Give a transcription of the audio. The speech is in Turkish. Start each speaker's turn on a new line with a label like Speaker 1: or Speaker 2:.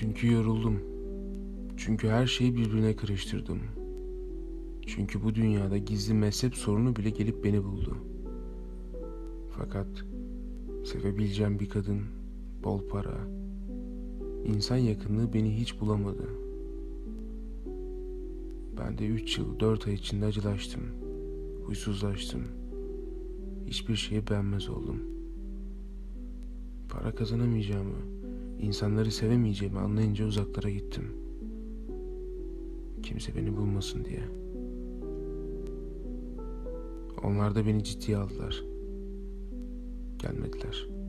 Speaker 1: Çünkü yoruldum. Çünkü her şeyi birbirine karıştırdım. Çünkü bu dünyada gizli mezhep sorunu bile gelip beni buldu. Fakat sevebileceğim bir kadın, bol para, insan yakınlığı beni hiç bulamadı. Ben de üç yıl, dört ay içinde acılaştım. Huysuzlaştım. Hiçbir şeyi beğenmez oldum. Para kazanamayacağımı, insanları sevemeyeceğimi anlayınca uzaklara gittim. Kimse beni bulmasın diye. Onlar da beni ciddiye aldılar. Gelmediler.